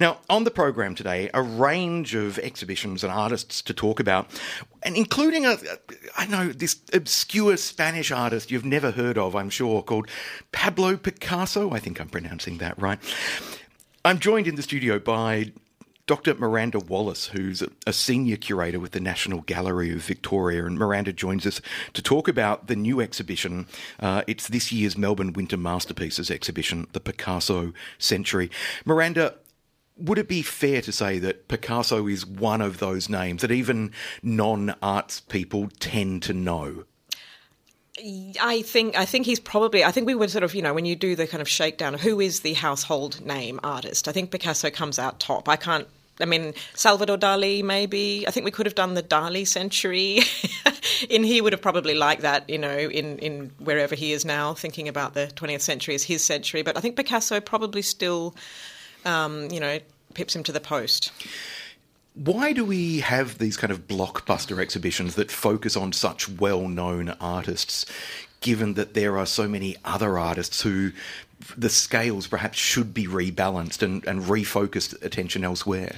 Now, on the program today, a range of exhibitions and artists to talk about, and including a, I know, this obscure Spanish artist you've never heard of, I'm sure, called Pablo Picasso. I think I'm pronouncing that right. I'm joined in the studio by Dr. Miranda Wallace, who's a senior curator with the National Gallery of Victoria. And Miranda joins us to talk about the new exhibition. Uh, it's this year's Melbourne Winter Masterpieces exhibition, The Picasso Century. Miranda, would it be fair to say that Picasso is one of those names that even non arts people tend to know? I think I think he's probably I think we would sort of you know when you do the kind of shakedown of who is the household name artist I think Picasso comes out top. I can't I mean Salvador Dali maybe. I think we could have done the Dali century. And he would have probably liked that you know in in wherever he is now thinking about the 20th century as his century. But I think Picasso probably still um, you know, pips him to the post. Why do we have these kind of blockbuster exhibitions that focus on such well known artists, given that there are so many other artists who the scales perhaps should be rebalanced and, and refocused attention elsewhere?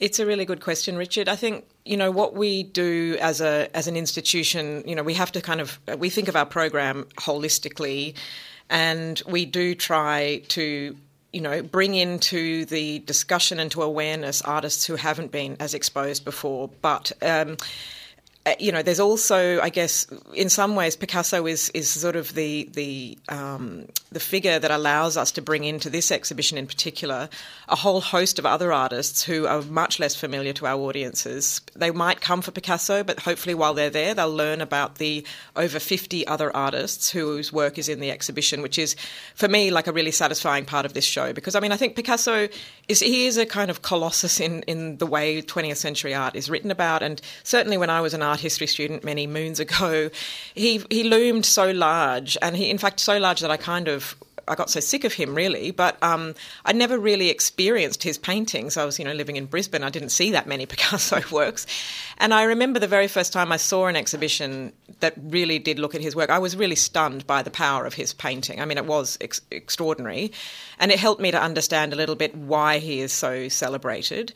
It's a really good question, Richard. I think you know what we do as a as an institution. You know, we have to kind of we think of our program holistically, and we do try to you know, bring into the discussion and to awareness artists who haven't been as exposed before. But um, you know, there's also, I guess, in some ways, Picasso is is sort of the the um, the figure that allows us to bring into this exhibition, in particular, a whole host of other artists who are much less familiar to our audiences. They might come for Picasso, but hopefully, while they're there, they'll learn about the over 50 other artists whose work is in the exhibition, which is, for me, like a really satisfying part of this show. Because I mean, I think Picasso is he is a kind of colossus in in the way 20th century art is written about, and certainly when I was an art history student many moons ago, he he loomed so large, and he in fact so large that I kind of I got so sick of him, really. But um, I never really experienced his paintings. I was, you know, living in Brisbane. I didn't see that many Picasso works, and I remember the very first time I saw an exhibition that really did look at his work. I was really stunned by the power of his painting. I mean, it was ex- extraordinary, and it helped me to understand a little bit why he is so celebrated.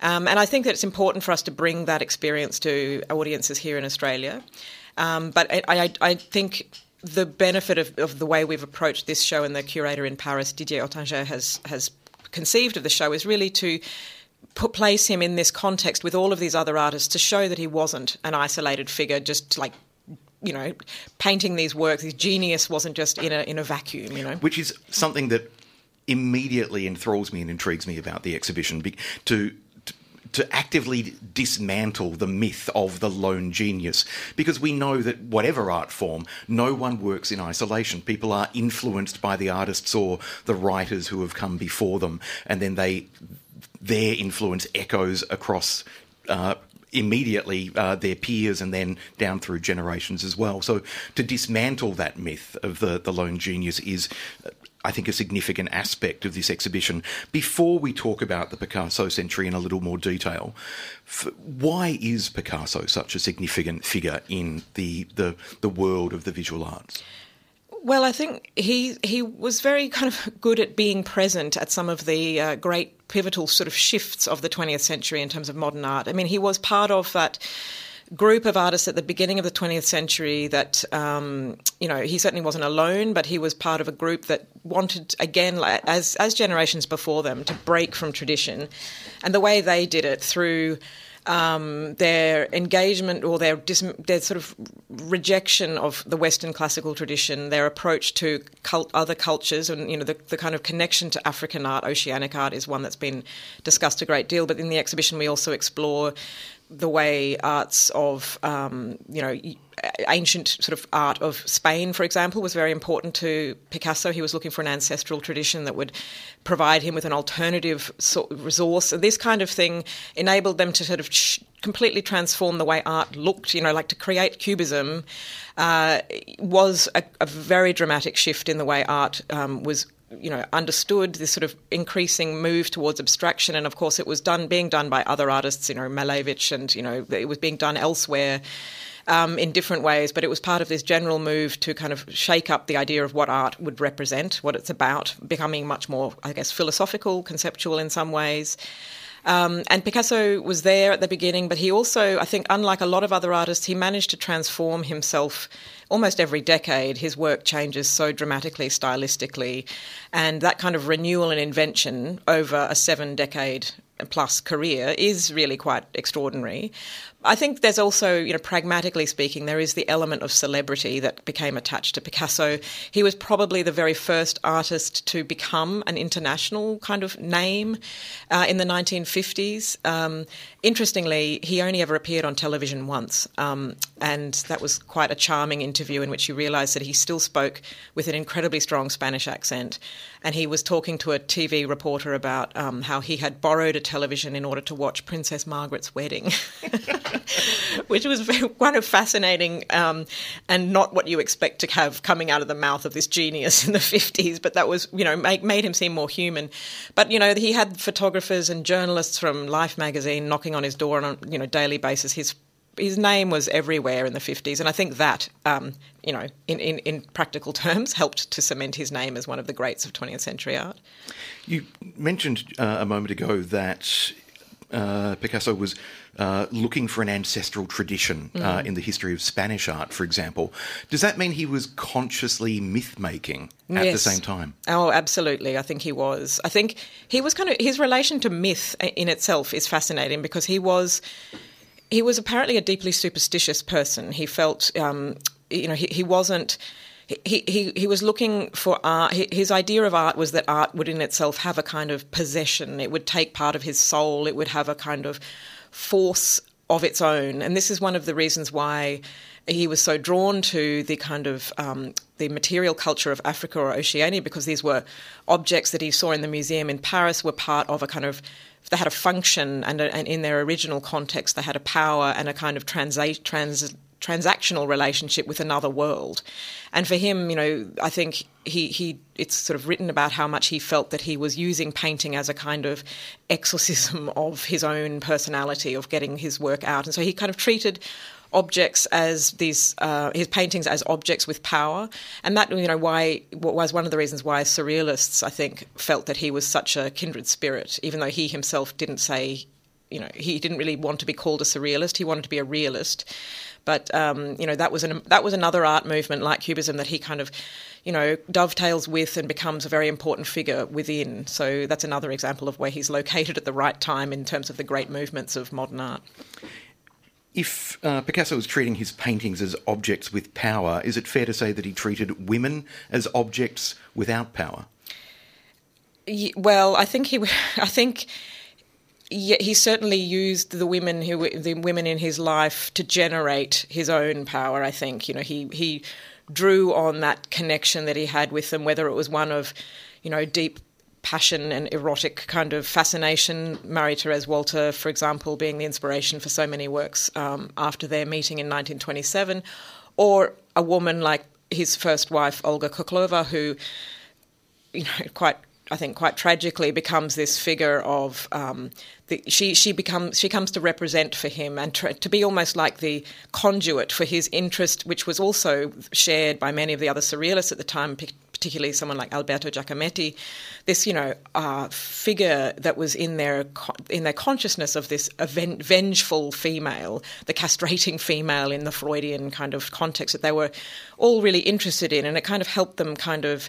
Um, and I think that it's important for us to bring that experience to audiences here in Australia. Um, but I, I, I, think the benefit of, of, the way we've approached this show and the curator in Paris, Didier Ottinger, has, has conceived of the show is really to put, place him in this context with all of these other artists to show that he wasn't an isolated figure, just like you know, painting these works. His genius wasn't just in a in a vacuum, you know. Which is something that immediately enthralls me and intrigues me about the exhibition. To to actively dismantle the myth of the lone genius because we know that whatever art form, no one works in isolation. People are influenced by the artists or the writers who have come before them, and then they their influence echoes across. Uh, immediately uh, their peers and then down through generations as well. So to dismantle that myth of the, the lone genius is I think, a significant aspect of this exhibition. Before we talk about the Picasso century in a little more detail, f- why is Picasso such a significant figure in the, the, the world of the visual arts? Well, I think he he was very kind of good at being present at some of the uh, great pivotal sort of shifts of the 20th century in terms of modern art. I mean, he was part of that group of artists at the beginning of the 20th century that, um, you know, he certainly wasn't alone, but he was part of a group that wanted, again, as, as generations before them, to break from tradition. And the way they did it through um, their engagement or their, dis- their sort of rejection of the Western classical tradition, their approach to cult- other cultures, and you know the, the kind of connection to African art, oceanic art, is one that's been discussed a great deal. But in the exhibition, we also explore the way arts of, um, you know, ancient sort of art of Spain, for example, was very important to Picasso. He was looking for an ancestral tradition that would provide him with an alternative resource. And this kind of thing enabled them to sort of completely transform the way art looked. You know, like to create cubism uh, was a, a, very dramatic shift in the way art um, was you know understood this sort of increasing move towards abstraction and of course it was done being done by other artists you know Malevich and you know it was being done elsewhere um, in different ways, but it was part of this general move to kind of shake up the idea of what art would represent, what it's about, becoming much more, I guess, philosophical, conceptual in some ways. Um, and Picasso was there at the beginning, but he also, I think, unlike a lot of other artists, he managed to transform himself almost every decade. His work changes so dramatically stylistically, and that kind of renewal and invention over a seven decade plus career is really quite extraordinary. I think there's also, you know, pragmatically speaking, there is the element of celebrity that became attached to Picasso. He was probably the very first artist to become an international kind of name uh, in the 1950s. Um, interestingly, he only ever appeared on television once, um, and that was quite a charming interview in which you realised that he still spoke with an incredibly strong Spanish accent, and he was talking to a TV reporter about um, how he had borrowed a television in order to watch Princess Margaret's wedding. which was kind of fascinating um, and not what you expect to have coming out of the mouth of this genius in the 50s. But that was, you know, make, made him seem more human. But, you know, he had photographers and journalists from Life magazine knocking on his door on a, you know, daily basis. His his name was everywhere in the 50s, and I think that, um, you know, in, in, in, practical terms, helped to cement his name as one of the greats of 20th century art. You mentioned uh, a moment ago that uh, Picasso was uh, looking for an ancestral tradition uh, mm. in the history of Spanish art, for example. Does that mean he was consciously myth making at yes. the same time? Oh, absolutely. I think he was. I think he was kind of his relation to myth in itself is fascinating because he was he was apparently a deeply superstitious person. He felt, um, you know, he, he wasn't he, he, he was looking for art. His idea of art was that art would in itself have a kind of possession. It would take part of his soul. It would have a kind of force of its own. And this is one of the reasons why he was so drawn to the kind of um, the material culture of Africa or Oceania because these were objects that he saw in the museum in Paris were part of a kind of they had a function and, a, and in their original context they had a power and a kind of transa- trans transactional relationship with another world. And for him, you know, I think he, he it's sort of written about how much he felt that he was using painting as a kind of exorcism of his own personality, of getting his work out. And so he kind of treated objects as these uh, his paintings as objects with power, and that you know why was one of the reasons why surrealists I think felt that he was such a kindred spirit, even though he himself didn't say you know he didn't really want to be called a surrealist. He wanted to be a realist. But um, you know that was an, that was another art movement like Cubism that he kind of you know dovetails with and becomes a very important figure within. So that's another example of where he's located at the right time in terms of the great movements of modern art. If uh, Picasso was treating his paintings as objects with power, is it fair to say that he treated women as objects without power? Well, I think he. I think yeah, he certainly used the women who the women in his life to generate his own power. I think you know he he drew on that connection that he had with them, whether it was one of you know deep passion and erotic kind of fascination. Marie Therese Walter, for example, being the inspiration for so many works um, after their meeting in 1927, or a woman like his first wife Olga Khokhlova, who you know quite I think quite tragically becomes this figure of um, the, she she becomes she comes to represent for him and to, to, be almost like the conduit for his interest, which was also shared by many of the other surrealists at the time, particularly someone like Alberto Giacometti. This you know uh, figure that was in their in their consciousness of this vengeful female, the castrating female in the Freudian kind of context that they were all really interested in, and it kind of helped them kind of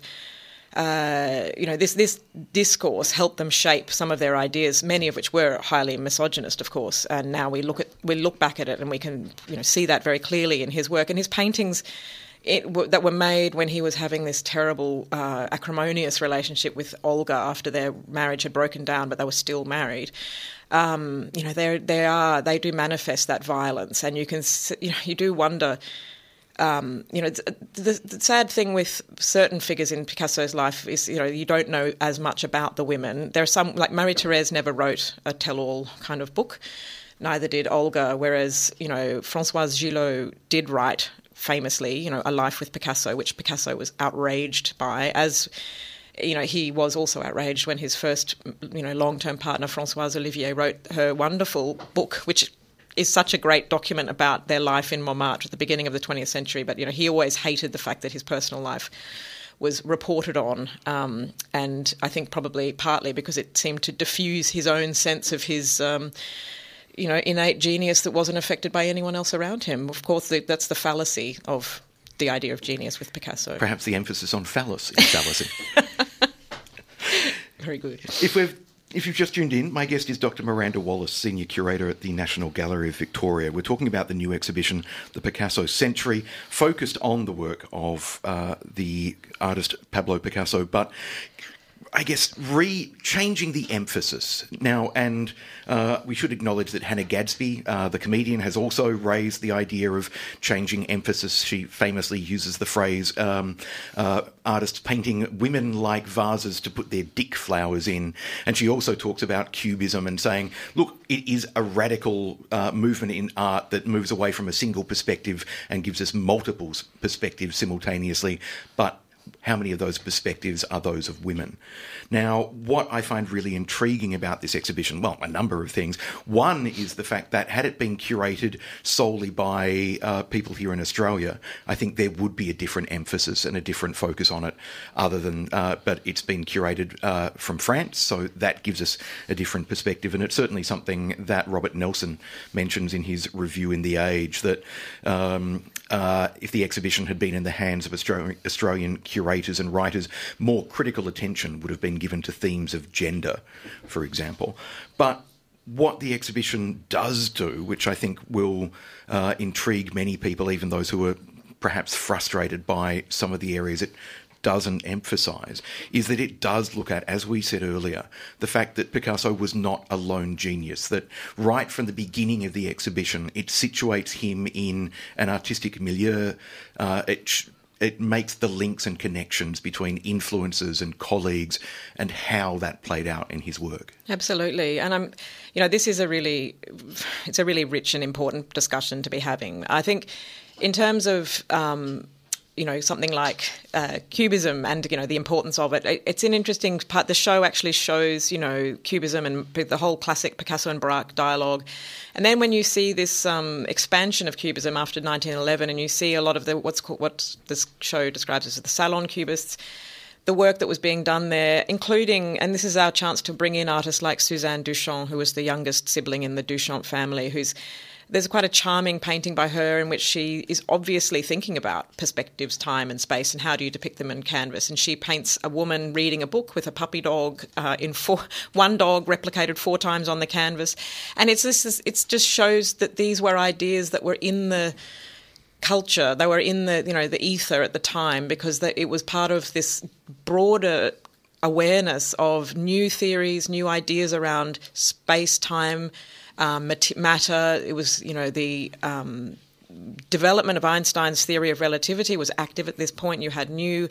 uh, you know, this this discourse helped them shape some of their ideas, many of which were highly misogynist, of course. And now we look at we look back at it, and we can you know see that very clearly in his work and his paintings. that were made when he was having this terrible uh, acrimonious relationship with Olga after their marriage had broken down, but they were still married. Um, you know, they they are they do manifest that violence, and you can you know you do wonder. Um, you know, the, the, sad thing with certain figures in Picasso's life is, you know, you don't know as much about the women. There are some, like Marie Therese never wrote a tell-all kind of book. Neither did Olga, whereas, you know, Françoise Gilot did write famously, you know, A Life with Picasso, which Picasso was outraged by, as you know, he was also outraged when his first, you know, long-term partner Françoise Olivier wrote her wonderful book, which is such a great document about their life in Montmartre at the beginning of the 20th century. But you know, he always hated the fact that his personal life was reported on, um, and I think probably partly because it seemed to diffuse his own sense of his. Um, you know, innate genius that wasn't affected by anyone else around him. Of course, the, that's the fallacy of the idea of genius with Picasso. Perhaps the emphasis on fallacy. is fallacy. Very good. If we've if you've just tuned in, my guest is Dr. Miranda Wallace, Senior Curator at the National Gallery of Victoria. We're talking about the new exhibition, The Picasso Century, focused on the work of uh, the artist Pablo Picasso, but I guess, re changing the emphasis now. And uh, we should acknowledge that Hannah Gadsby, uh, the comedian, has also raised the idea of changing emphasis. She famously uses the phrase um, uh, artists painting women like vases to put their dick flowers in. And she also talks about cubism and saying, look, it is a radical uh, movement in art that moves away from a single perspective and gives us multiple perspectives simultaneously. But how many of those perspectives are those of women? Now, what I find really intriguing about this exhibition, well, a number of things. One is the fact that had it been curated solely by uh, people here in Australia, I think there would be a different emphasis and a different focus on it, other than, uh, but it's been curated uh, from France, so that gives us a different perspective. And it's certainly something that Robert Nelson mentions in his review in The Age that um, uh, if the exhibition had been in the hands of Australian, Australian curators and writers, more critical attention would have been given to themes of gender, for example. But what the exhibition does do, which I think will uh, intrigue many people, even those who are perhaps frustrated by some of the areas it doesn't emphasize is that it does look at, as we said earlier, the fact that Picasso was not a lone genius, that right from the beginning of the exhibition, it situates him in an artistic milieu. Uh, it, it makes the links and connections between influences and colleagues and how that played out in his work. Absolutely. And I'm you know this is a really it's a really rich and important discussion to be having. I think in terms of um, you know something like uh, cubism and you know the importance of it. It's an interesting part. The show actually shows you know cubism and the whole classic Picasso and Braque dialogue, and then when you see this um, expansion of cubism after 1911, and you see a lot of the what's called what this show describes as the salon cubists. The work that was being done there, including, and this is our chance to bring in artists like Suzanne Duchamp, who was the youngest sibling in the Duchamp family, who's there's quite a charming painting by her in which she is obviously thinking about perspectives, time, and space, and how do you depict them in canvas. And she paints a woman reading a book with a puppy dog uh, in four, one dog replicated four times on the canvas, and it's this. It just shows that these were ideas that were in the culture. They were in the you know the ether at the time because it was part of this broader awareness of new theories, new ideas around space, time, um, matter. It was, you know, the um, development of Einstein's theory of relativity was active at this point. You had new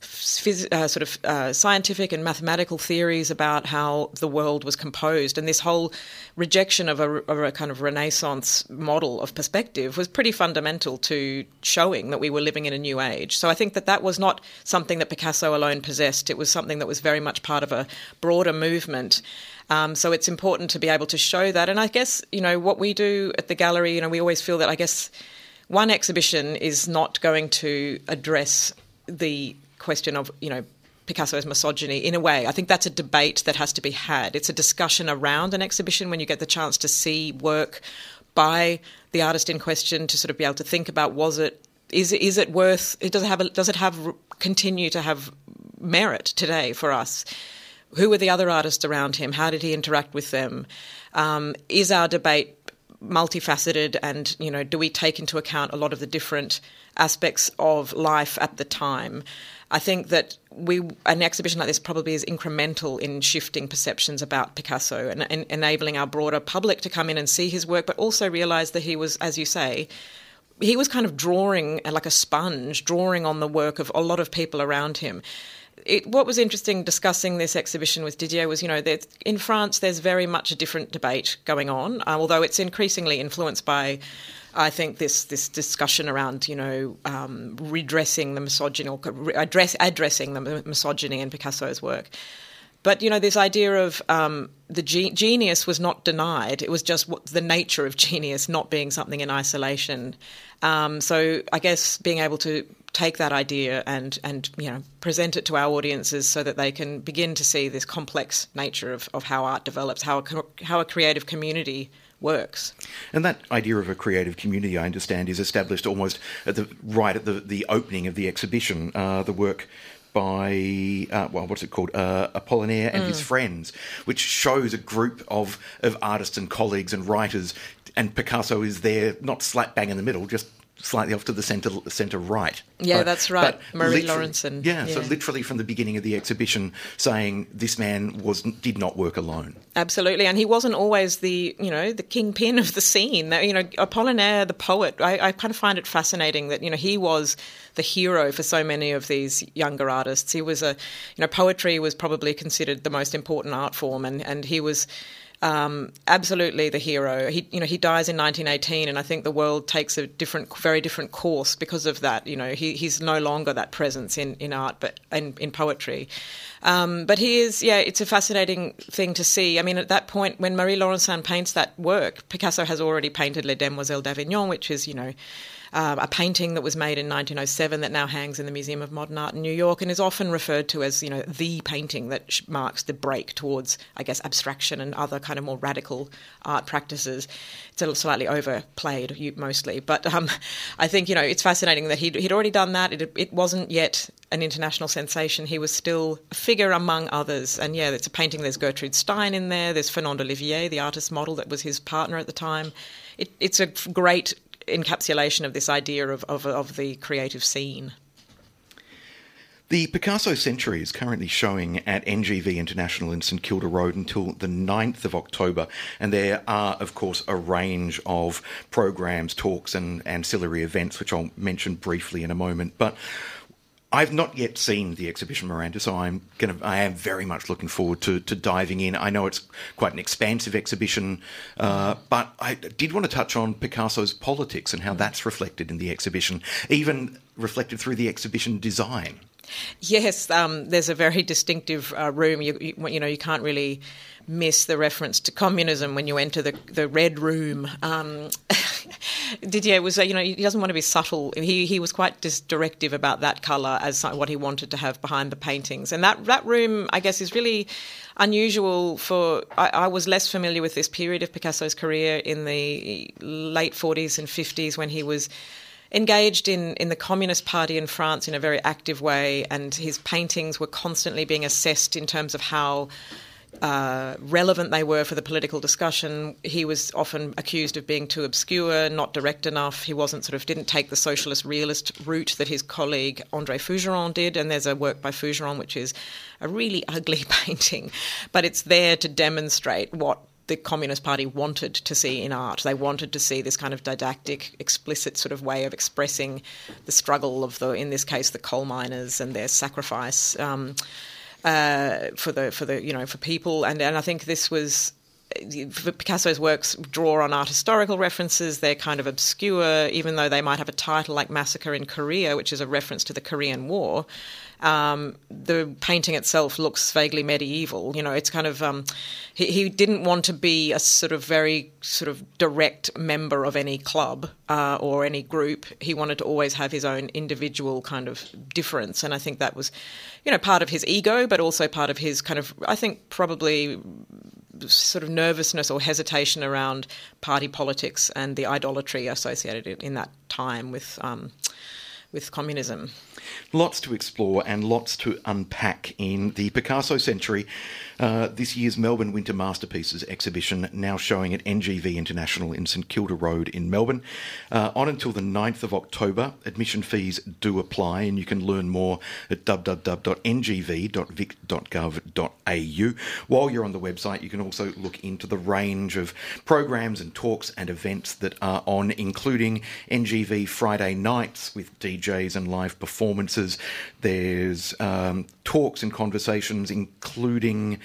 phys- uh, sort of uh, scientific and mathematical theories about how the world was composed, and this whole rejection of a, of a, kind of Renaissance model of perspective was pretty fundamental to showing that we were living in a new age. So I think that that was not something that Picasso alone possessed. It was something that was very much part of a broader movement. Um, so it's important to be able to show that. And I guess, you know, what we do at the gallery, you know, we always feel that I guess one exhibition is not going to address the question of, you know, Picasso's misogyny in a way. I think that's a debate that has to be had. It's a discussion around an exhibition when you get the chance to see work by the artist in question to sort of be able to think about was it is is it worth it does it have does it have continue to have merit today for us who were the other artists around him? How did he interact with them? Um, is our debate multifaceted and you know do we take into account a lot of the different aspects of life at the time I think that we an exhibition like this probably is incremental in shifting perceptions about Picasso and, and, enabling our broader public to come in and see his work, but also realise that he was, as you say, he was kind of drawing like a sponge, drawing on the work of a lot of people around him. It, what was interesting discussing this exhibition with Didier was, you know, in France there's very much a different debate going on, uh, although it's increasingly influenced by I think this this discussion around you know um, redressing the misogyny or address, addressing the misogyny in Picasso's work. But you know, this idea of um, the ge- genius was not denied; it was just what, the nature of genius not being something in isolation. Um, so I guess being able to take that idea and and you know present it to our audiences so that they can begin to see this complex nature of, of how art develops, how a, how a creative community works. And that idea of a creative community, I understand, is established almost at the right at the, the opening of the exhibition. Uh, the work by uh, well, what's it called, uh, Apollinaire and mm. his friends, which shows a group of of artists and colleagues and writers, and Picasso is there, not slap bang in the middle, just slightly off to the centre centre right. Yeah, but, that's right. Marie Laurencin. Yeah, yeah, so literally from the beginning of the exhibition, saying this man was did not work alone. Absolutely, and he wasn't always the you know the kingpin of the scene. You know, Apollinaire, the poet. I, I kind of find it fascinating that you know he was the hero for so many of these younger artists. He was a you know poetry was probably considered the most important art form, and and he was um, absolutely the hero. He, you know, he dies in 1918, and I think the world takes a different, very different course because of that. You know, he, he's no longer that presence in, in art, but in, in poetry. Um, but he is, yeah, it's a fascinating thing to see. I mean, at that point, when Marie Laurencin paints that work, Picasso has already painted Les Demoiselles d'Avignon, which is, you know, um, a painting that was made in 1907 that now hangs in the Museum of Modern Art in New York and is often referred to as, you know, the painting that marks the break towards, I guess, abstraction and other kind of more radical art practices. A slightly overplayed, mostly, but um, I think you know it's fascinating that he'd, he'd already done that. It, it wasn't yet an international sensation. He was still a figure among others. And yeah, it's a painting. There's Gertrude Stein in there. There's Fernande Olivier, the artist model that was his partner at the time. It, it's a great encapsulation of this idea of, of, of the creative scene. The Picasso Century is currently showing at NGV International in St Kilda Road until the 9th of October, and there are, of course, a range of programs, talks, and ancillary events, which I'll mention briefly in a moment. But I've not yet seen the exhibition, Miranda, so I'm gonna. I am very much looking forward to, to diving in. I know it's quite an expansive exhibition, uh, but I did want to touch on Picasso's politics and how that's reflected in the exhibition, even reflected through the exhibition design. Yes, um, there's a very distinctive uh, room. You, you, you know you can't really miss the reference to communism when you enter the the red room. Um, Didier was, uh, you know, he doesn't want to be subtle. He he was quite just directive about that colour as what he wanted to have behind the paintings. And that that room, I guess, is really unusual for. I, I was less familiar with this period of Picasso's career in the late 40s and 50s when he was engaged in, in the Communist Party in France in a very active way, and his paintings were constantly being assessed in terms of how uh, relevant they were for the political discussion. He was often accused of being too obscure, not direct enough. He wasn't sort of didn't take the socialist realist route that his colleague André Fougeron did. And there's a work by Fougeron which is a really ugly painting, but it's there to demonstrate what the Communist Party wanted to see in art. They wanted to see this kind of didactic, explicit sort of way of expressing the struggle of the, in this case, the coal miners and their sacrifice. Um, uh, for the for the you know for people, and and I think this was Picasso's works draw on art historical references. They're kind of obscure, even though they might have a title like Massacre in Korea, which is a reference to the Korean War. Um, the painting itself looks vaguely medieval. You know, it's kind of um, he, he, didn't want to be a sort of very sort of direct member of any club uh, or any group. He wanted to always have his own individual kind of difference, and I think that was, you know, part of his ego, but also part of his kind of I think probably sort of nervousness or hesitation around party politics and the idolatry associated in that time with um, with communism. Lots to explore and lots to unpack in the Picasso century. Uh, this year's Melbourne Winter Masterpieces exhibition, now showing at NGV International in St Kilda Road in Melbourne. Uh, on until the 9th of October, admission fees do apply, and you can learn more at www.ngv.vic.gov.au. While you're on the website, you can also look into the range of programs and talks and events that are on, including NGV Friday nights with DJs and live performances. There's um, talks and conversations, including,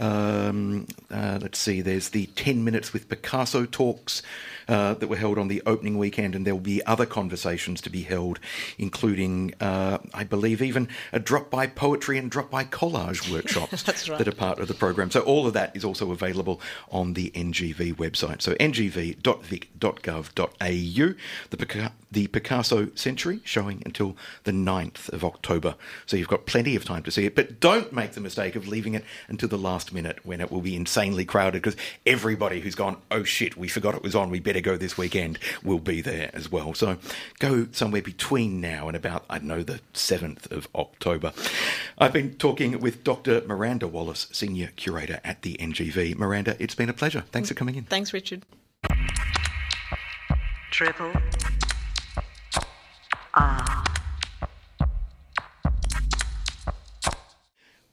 um, uh, let's see, there's the 10 Minutes with Picasso talks uh, that were held on the opening weekend, and there will be other conversations to be held, including, uh, I believe, even a drop by poetry and drop by collage workshops right. that are part of the program. So all of that is also available on the NGV website. So ngv.vic.gov.au. The, Pica- the Picasso Century showing until the 9th of October. So you've got plenty of time to see it, but don't make the mistake of leaving it until the last minute when it will be insanely crowded because everybody who's gone, oh shit, we forgot it was on, we better go this weekend, will be there as well. So go somewhere between now and about, I don't know, the 7th of October. I've been talking with Dr. Miranda Wallace, Senior Curator at the NGV. Miranda, it's been a pleasure. Thanks for coming in. Thanks, Richard. Triple R.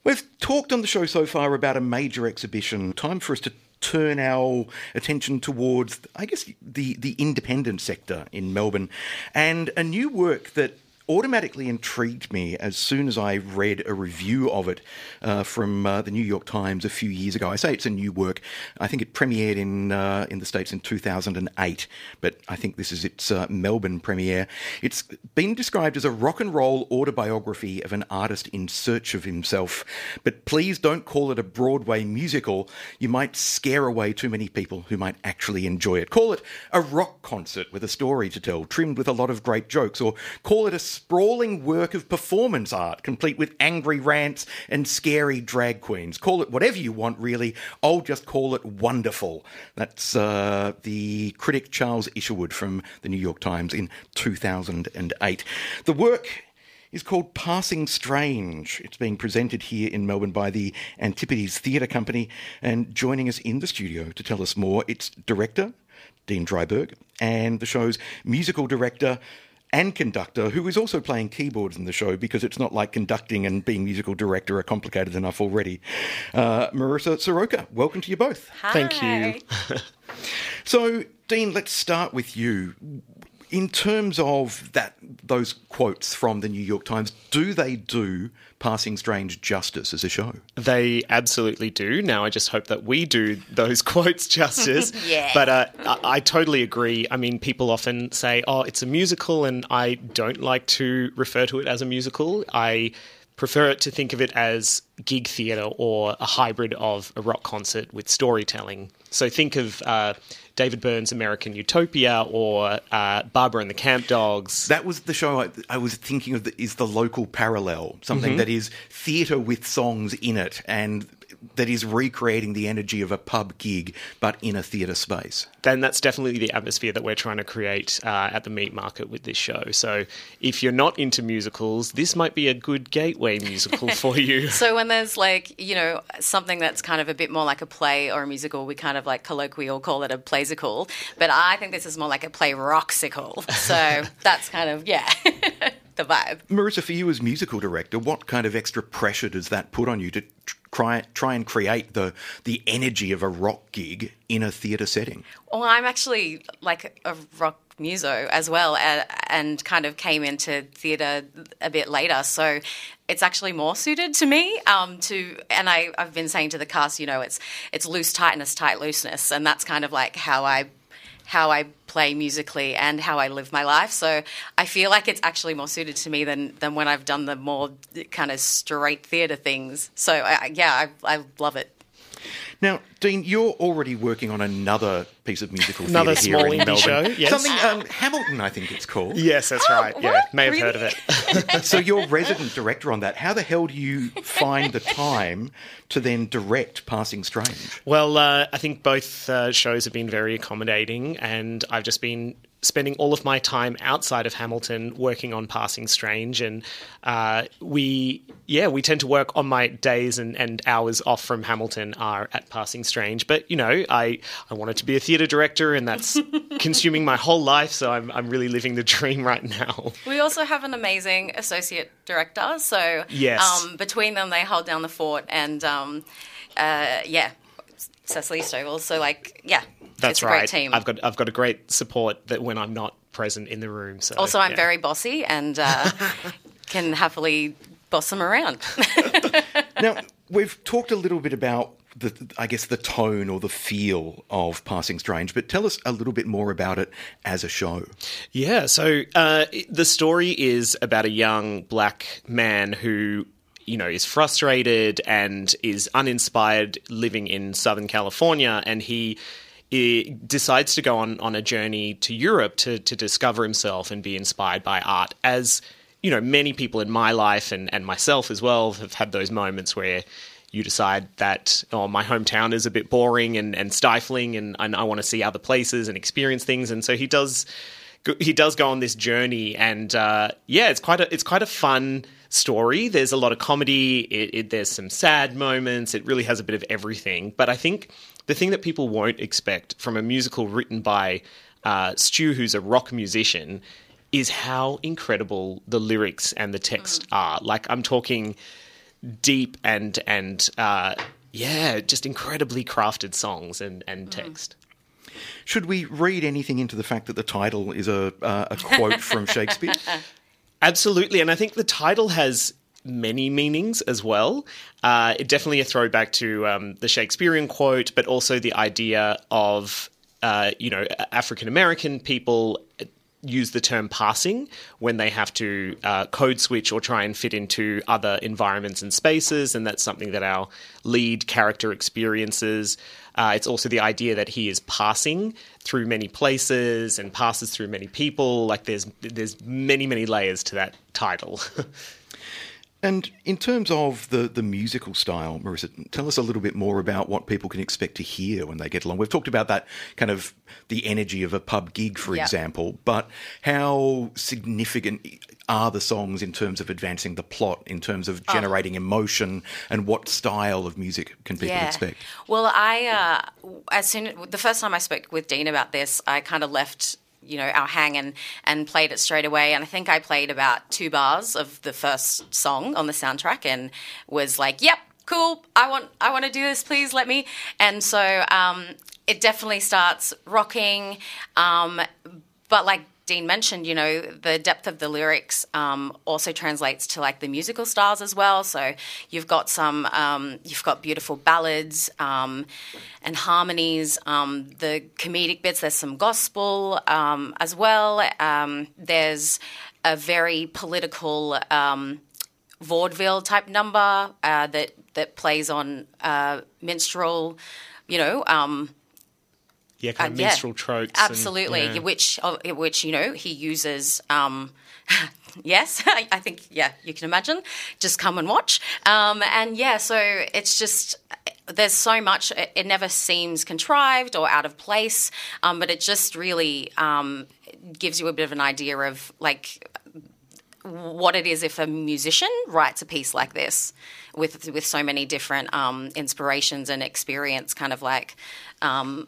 We've talked on the show so far about a major exhibition. Time for us to turn our attention towards, I guess, the, the independent sector in Melbourne and a new work that automatically intrigued me as soon as I read a review of it uh, from uh, the New York Times a few years ago. I say it's a new work. I think it premiered in uh, in the states in 2008, but I think this is its uh, Melbourne premiere. It's been described as a rock and roll autobiography of an artist in search of himself. But please don't call it a Broadway musical. You might scare away too many people who might actually enjoy it. Call it a rock concert with a story to tell, trimmed with a lot of great jokes, or call it a sprawling work of performance art, complete with angry rants and scary drag queens. Call it whatever you want, really. I'll just call it wonderful. That's uh, the critic Charles Isherwood from the New York Times in 2008. The work is called Passing Strange. It's being presented here in Melbourne by the Antipodes Theatre Company. And joining us in the studio to tell us more, it's director Dean Drieberg and the show's musical director and conductor, who is also playing keyboards in the show because it's not like conducting and being musical director are complicated enough already. Uh, Marissa Saroca, welcome to you both. Thank you. So, Dean, let's start with you. In terms of that, those quotes from the New York Times, do they do Passing Strange justice as a show? They absolutely do. Now, I just hope that we do those quotes justice. Yeah. But uh, I, I totally agree. I mean, people often say, oh, it's a musical, and I don't like to refer to it as a musical. I prefer it to think of it as gig theatre or a hybrid of a rock concert with storytelling. So think of uh, David Byrne's American Utopia or uh, Barbara and the Camp Dogs. That was the show I, I was thinking of. The, is the local parallel something that is theatre with songs in it and that is recreating the energy of a pub gig but in a theatre space. then that's definitely the atmosphere that we're trying to create uh, at the meat market with this show. So if you're not into musicals, this might be a good gateway musical for you. So when there's like, you know, something that's kind of a bit more like a play or a musical, we kind of like colloquial call it a playsicle. But I think this is more like a play roxicle. So that's kind of, yeah, the vibe. Marissa, for you as musical director, what kind of extra pressure does that put on you to try try and create the the energy of a rock gig in a theatre setting? Well, I'm actually like a rock muso as well, and, and kind of came into theatre a bit later. So it's actually more suited to me. Um, to and I, I've been saying to the cast, you know, it's it's loose tightness, tight looseness, and that's kind of like how I how I play musically and how I live my life. So I feel like it's actually more suited to me than than when I've done the more kind of straight theatre things. So I, yeah, I, I love it. Now, Dean, you're already working on another piece of musical Another theatre here small in indie Melbourne. show, yes. Something um, Hamilton, I think it's called. yes, that's right. Yeah, may have Really? heard of it. So you're resident director on that. How the hell do you find the time to then direct Passing Strange? Well, uh, I think both uh, shows have been very accommodating, and I've just been spending all of my time outside of Hamilton working on Passing Strange, and uh, we yeah we tend to work on my days and, and hours off from Hamilton are at Passing Strange. But you know I I wanted to be a theatre director, and that's consuming my whole life. So I'm I'm really living the dream right now. We also have an amazing associate director, so Yes. um, between them they hold down the fort, and um, uh, yeah, Cecily Stovall. So like yeah. That's it's a right. great team. I've got I've got a great support that when I'm not present in the room. So Also, I'm yeah. very bossy and uh, can happily boss them around. Now, we've talked a little bit about the, I guess, the tone or the feel of Passing Strange, but tell us a little bit more about it as a show. Yeah, so uh, the story is about a young black man who, you know, is frustrated and is uninspired living in Southern California, and he. He decides to go on, on a journey to Europe to, to discover himself and be inspired by art. As you know, many people in my life and, and myself as well have had those moments where you decide that oh my hometown is a bit boring and, and stifling and, and I want to see other places and experience things and so he does he does go on this journey and uh, yeah it's quite a it's quite a fun story. There's a lot of comedy. It, it, there's some sad moments. It really has a bit of everything. But I think the thing that people won't expect from a musical written by uh, Stew who's a rock musician is how incredible the lyrics and the text are. Like I'm talking deep and and uh, yeah, just incredibly crafted songs and and text. Should we read anything into the fact that the title is a, uh, a quote from Shakespeare? Absolutely, and I think the title has many meanings as well. Uh, it definitely a throwback to um, the Shakespearean quote, but also the idea of uh, you know African American people use the term passing when they have to uh, code switch or try and fit into other environments and spaces, and that's something that our lead character experiences. Uh, it's also the idea that he is passing through many places and passes through many people. Like there's there's many many layers to that title. And in terms of the, the musical style, Marissa, tell us a little bit more about what people can expect to hear when they get along. We've talked about that kind of the energy of a pub gig, for Yeah. example, but how significant are the songs in terms of advancing the plot, in terms of generating emotion, and what style of music can people expect? Well, I uh, as soon the first time I spoke with Dean about this, I kind of left you know our hang and and played it straight away. And i think i played about two bars of the first song on the soundtrack and was like yep cool. I want i want to do this. Please let me. And so um, it definitely starts rocking um, but like Dean mentioned, you know, the depth of the lyrics um, also translates to like the musical styles as well. So you've got some, um, you've got beautiful ballads um, and harmonies. Um, the comedic bits, there's some gospel um, as well. Um, there's a very political vaudeville type number uh, that that plays on uh, minstrel, you know. Um, yeah, kind of uh, yeah, minstrel tropes. and- Absolutely, yeah. which which you know he uses. Um, yes, I, I think yeah, you can imagine. Just come and watch. Um, and yeah, so it's just there's so much. It, it never seems contrived or out of place, um, but it just really um, gives you a bit of an idea of like what it is if a musician writes a piece like this with with so many different um, inspirations and experience, kind of like um,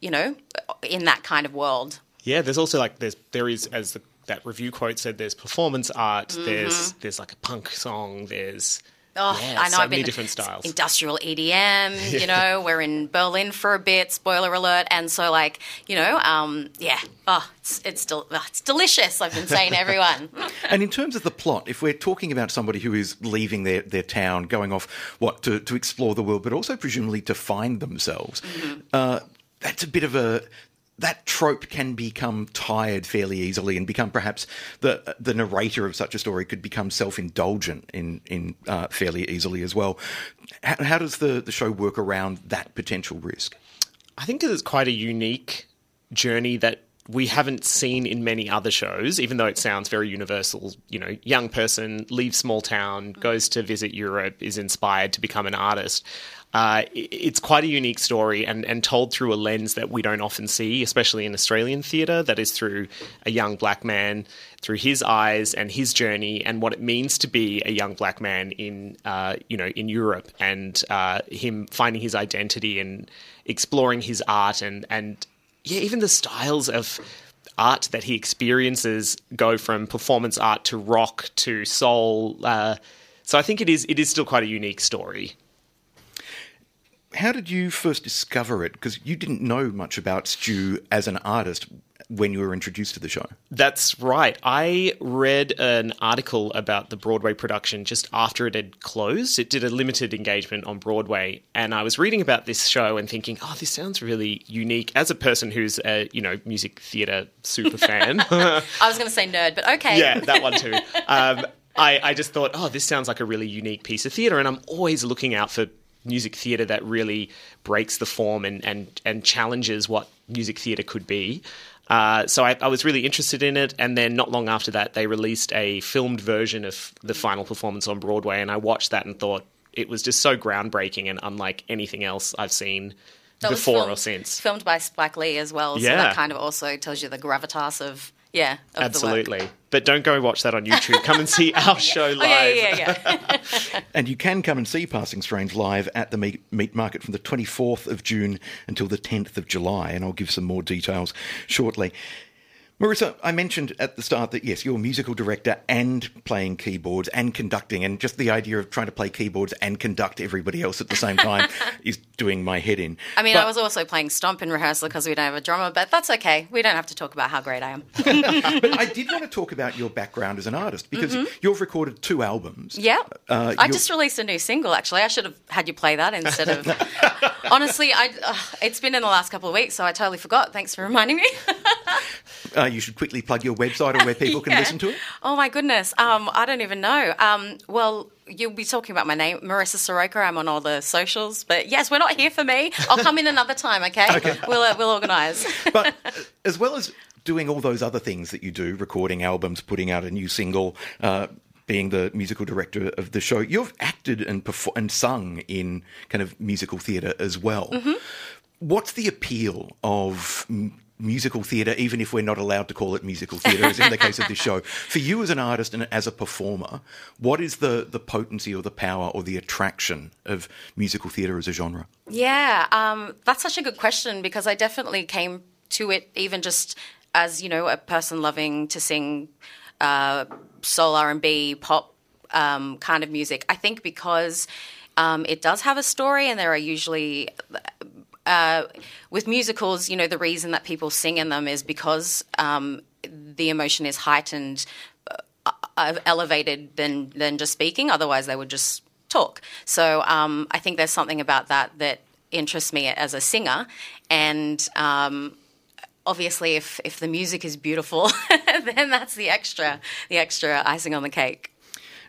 you know, in that kind of world. Yeah, there's also like there's there is as the, that review quote said there's performance art. Mm-hmm. There's there's like a punk song. There's Oh, yeah, I know. so I've many been different styles. Industrial EDM. You know, we're in Berlin for a bit. Spoiler alert. And so, like, you know, um, yeah. Oh, it's it's del- oh, it's delicious. I've been saying, to everyone. And in terms of the plot, if we're talking about somebody who is leaving their, their town, going off what to, to explore the world, but also presumably to find themselves, uh, that's a bit of a that trope can become tired fairly easily and become perhaps the the narrator of such a story could become self indulgent in in uh, fairly easily as well. How, how does the, the show work around that potential risk? I think it's quite a unique journey that we haven't seen in many other shows, even though it sounds very universal. You know, young person leaves small town, goes to visit Europe, is inspired to become an artist. Uh, it's quite a unique story and, and told through a lens that we don't often see, especially in Australian theatre, that is through a young black man, through his eyes and his journey and what it means to be a young black man in, uh, you know, in Europe and uh, him finding his identity and exploring his art and, and yeah, even the styles of art that he experiences go from performance art to rock to soul. Uh, so I think it is it is still quite a unique story how did you first discover it? Because you didn't know much about Stew as an artist when you were introduced to the show. That's right. I read an article about the Broadway production just after it had closed. It did a limited engagement on Broadway, and I was reading about this show and thinking, "Oh, this sounds really unique." As a person who's a you know music theatre super fan, I was going to say nerd, but okay, yeah, that one too. Um, I, I just thought, oh, this sounds like a really unique piece of theatre, and I'm always looking out for music theatre that really breaks the form and, and, and challenges what music theatre could be. Uh, so I, I, was really interested in it, and then not long after that, they released a filmed version of the final performance on Broadway, and I watched that and thought it was just so groundbreaking and unlike anything else I've seen that before filmed, or since. Filmed by Spike Lee as well, so that kind of also tells you the gravitas of yeah, absolutely. But don't go watch that on YouTube. Come and see our show live. Oh, yeah, yeah, yeah. and you can come and see Passing Strange live at the meat, meat market from the 24th of June until the 10th of July, and I'll give some more details shortly. Marissa, I mentioned at the start that yes, you're a musical director and playing keyboards and conducting, and just the idea of trying to play keyboards and conduct everybody else at the same time is doing my head in. I mean, but, I was also playing stomp in rehearsal because we don't have a drummer, but that's okay. We don't have to talk about how great I am. but I did want to talk about your background as an artist because mm-hmm. you've recorded two albums. Yeah, uh, I just released a new single. Actually, I should have had you play that instead of. Honestly, I uh, it's been in the last couple of weeks, so I totally forgot. Thanks for reminding me. Uh, you should quickly plug your website or where people yeah. can listen to it. Oh my goodness, um, I don't even know. Um, well, you'll be talking about my name, Marissa Saroca. I'm on all the socials, but yes, we're not here for me. I'll come in another time. Okay, okay. we'll uh, we'll organise. but uh, as well as doing all those other things that you do, recording albums, putting out a new single. Uh, being the musical director of the show, you've acted and performed and sung in kind of musical theatre as well. Mm-hmm. What's the appeal of musical theatre, even if we're not allowed to call it musical theatre, as in the case of this show. For you as an artist and as a performer, what is the, the potency or the power or the attraction of musical theatre as a genre? Yeah, um, that's such a good question because I definitely came to it even just as, you know, a person loving to sing uh, soul R&B, pop um, kind of music. I think because... Um, it does have a story, and there are usually uh, with musicals, you know, the reason that people sing in them is because um, the emotion is heightened, uh, uh, elevated than than just speaking. Otherwise, they would just talk. So um, I think there's something about that that interests me as a singer, and um, obviously, if if the music is beautiful, then that's the extra the extra icing on the cake.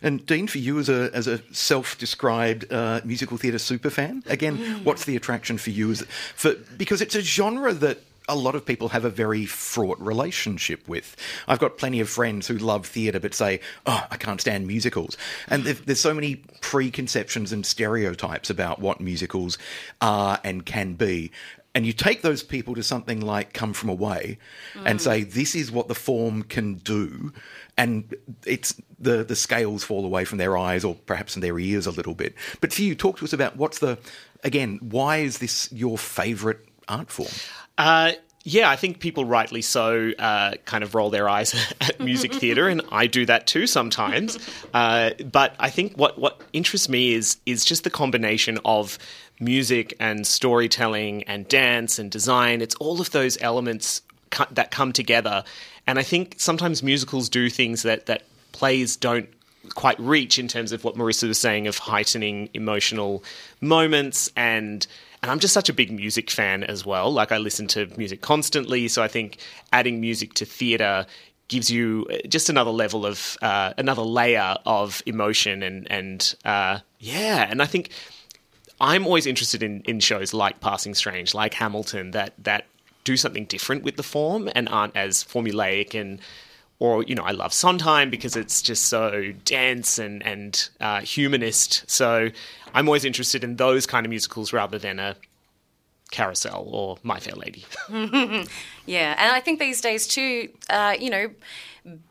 And Dean, for you as a as a self-described uh, musical theatre superfan, again, mm. what's the attraction for you? Is for because it's a genre that a lot of people have a very fraught relationship with. I've got plenty of friends who love theatre but say, "Oh, I can't stand musicals," and there's so many preconceptions and stereotypes about what musicals are and can be and you take those people to something like Come From Away mm. and say, this is what the form can do. And it's the, the scales fall away from their eyes or perhaps in their ears a little bit. But for you, talk to us about what's the, again, why is this your favourite art form? Uh, yeah, I think people rightly so uh, kind of roll their eyes at music theatre, and I do that too sometimes. Uh, but I think what what interests me is is just the combination of music and storytelling and dance and design. It's all of those elements that come together. And I think sometimes musicals do things that, that plays don't quite reach in terms of what Marissa was saying of heightening emotional moments and and I'm just such a big music fan as well. Like I listen to music constantly, so I think adding music to theatre gives you just another level of uh, another layer of emotion and and uh, yeah, and I think I'm always interested in, in shows like Passing Strange, like Hamilton, that that do something different with the form and aren't as formulaic and or you know I love Sondheim because it's just so dense and and uh, humanist. So I'm always interested in those kind of musicals rather than a Carousel or My Fair Lady. yeah, and I think these days too, uh, you know,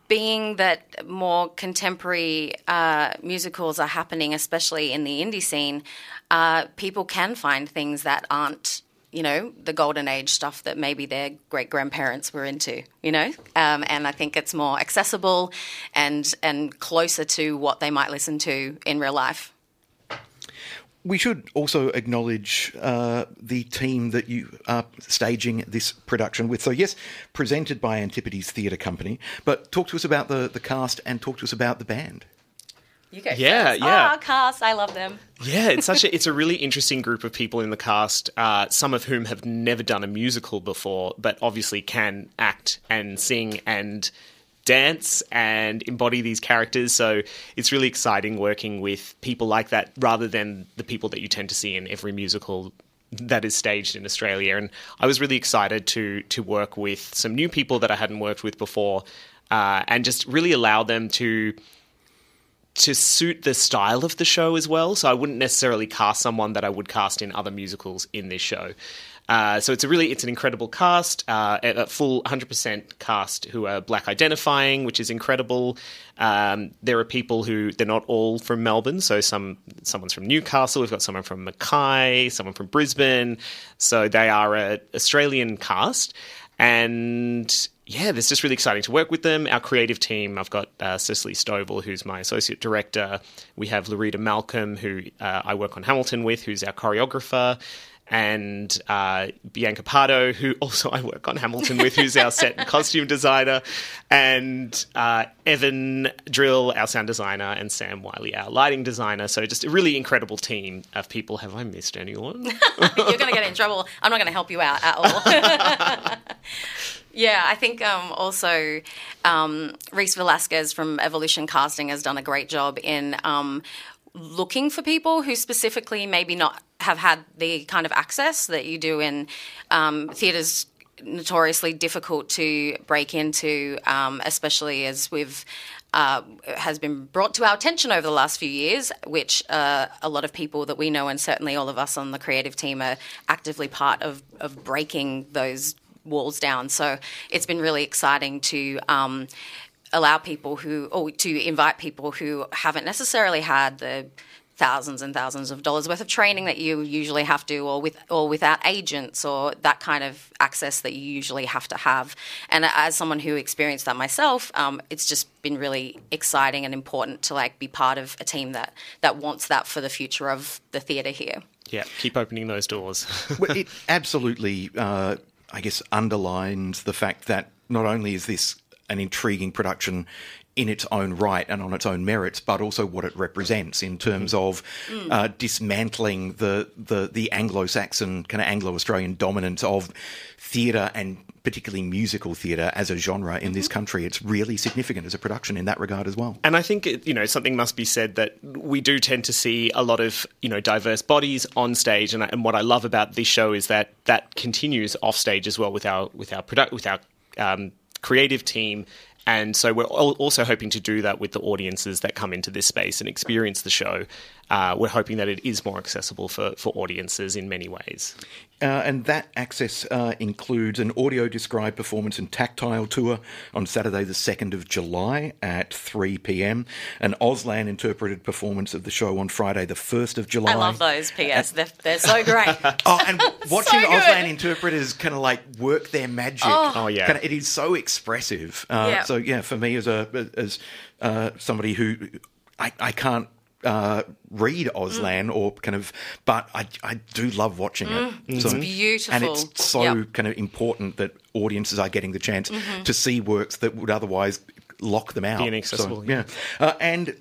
being that more contemporary uh, musicals are happening, especially in the indie scene, uh, people can find things that aren't you know, the golden age stuff that maybe their great grandparents were into, you know? Um, and I think it's more accessible and, and closer to what they might listen to in real life. We should also acknowledge uh, the team that you are staging this production with. So, yes, presented by Antipodes Theatre Company, but talk to us about the, the cast and talk to us about the band. You go. Yeah, first. yeah. Oh, cast, I love them. Yeah, it's such a it's a really interesting group of people in the cast. Uh, some of whom have never done a musical before, but obviously can act and sing and dance and embody these characters. So it's really exciting working with people like that rather than the people that you tend to see in every musical that is staged in Australia. And I was really excited to to work with some new people that I hadn't worked with before, uh, and just really allow them to to suit the style of the show as well. So I wouldn't necessarily cast someone that I would cast in other musicals in this show. Uh, so it's a really it's an incredible cast, uh, a full 100% cast who are black identifying, which is incredible. Um, there are people who they're not all from Melbourne, so some someone's from Newcastle. We've got someone from Mackay, someone from Brisbane. So they are an Australian cast, and yeah, it's just really exciting to work with them. Our creative team, I've got uh, Cicely Stovall, who's my associate director. We have Larita Malcolm, who uh, I work on Hamilton with, who's our choreographer. And uh, Bianca Pardo, who also I work on Hamilton with, who's our set and costume designer, and uh, Evan Drill, our sound designer, and Sam Wiley, our lighting designer. So just a really incredible team of people. Have I missed anyone? You're going to get in trouble. I'm not going to help you out at all. Yeah, I think um, also um, Reese Velasquez from Evolution Casting has done a great job in um, looking for people who specifically maybe not have had the kind of access that you do in um, theatres notoriously difficult to break into, um, especially as we've uh, has been brought to our attention over the last few years, which uh, a lot of people that we know, and certainly all of us on the creative team, are actively part of, of breaking those walls down. So it's been really exciting to. Um, allow people who, or to invite people who haven't necessarily had the thousands and thousands of dollars worth of training that you usually have to, or with or without agents, or that kind of access that you usually have to have. And as someone who experienced that myself, um, it's just been really exciting and important to like be part of a team that that wants that for the future of the theatre here. Yeah, keep opening those doors. well, it absolutely, uh, I guess, underlines the fact that not only is this an intriguing production in its own right and on its own merits, but also what it represents in terms of uh, dismantling the the, the Anglo-Saxon kind of Anglo-Australian dominance of theatre and particularly musical theatre as a genre in this country. It's really significant as a production in that regard as well. And I think it, you know something must be said that we do tend to see a lot of you know diverse bodies on stage, and, and what I love about this show is that that continues off stage as well with our with our product with our um, creative team. And so we're also hoping to do that with the audiences that come into this space and experience the show. Uh, we're hoping that it is more accessible for, for audiences in many ways. Uh, and that access uh, includes an audio described performance and tactile tour on Saturday, the 2nd of July at 3 pm, an Auslan interpreted performance of the show on Friday, the 1st of July. I love those PS. They're, they're so great. Oh, and watching So. Auslan interpreters kind of like work their magic. Oh, yeah. Kinda, it is so expressive. Uh, Yeah. So, yeah, for me as a as uh, somebody who I, I can't uh, read Auslan Mm. or kind of, but I, I do love watching it. It's beautiful. And it's so Yep. Mm-hmm. kind of important that audiences are getting the chance to see works that would otherwise lock them out. inaccessible, So, yeah. Uh, and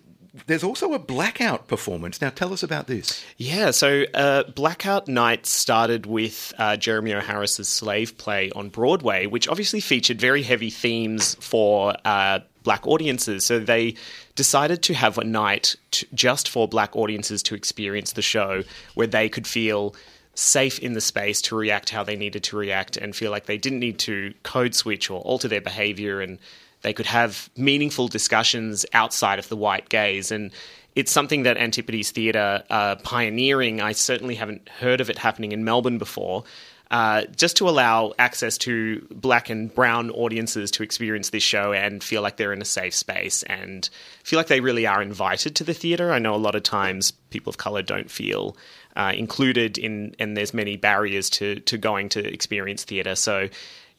there's also a blackout performance. Now, tell us about this. Yeah, so uh, Blackout Night started with uh, Jeremy O. Harris's Slave Play on Broadway, which obviously featured very heavy themes for uh, black audiences. So they decided to have a night to, just for black audiences to experience the show where they could feel safe in the space to react how they needed to react and feel like they didn't need to code switch or alter their behavior and they could have meaningful discussions outside of the white gaze. And it's something that Antipodes Theatre are pioneering. I certainly haven't heard of it happening in Melbourne before. Uh, just to allow access to black and brown audiences to experience this show and feel like they're in a safe space and feel like they really are invited to the theatre. I know a lot of times people of colour don't feel uh, included in, and there's many barriers to to going to experience theatre. So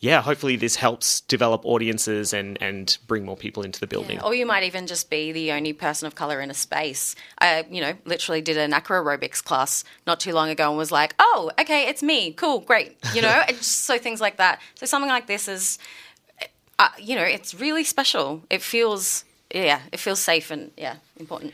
yeah, hopefully this helps develop audiences and, and bring more people into the building. Yeah, or you might even just be the only person of color in a space. I, you know, literally did an acro aerobics class not too long ago and was like, oh, okay, it's me. Cool, great. You know, so things like that. So something like this is, uh, you know, it's really special. It feels, yeah, it feels safe and, yeah, important.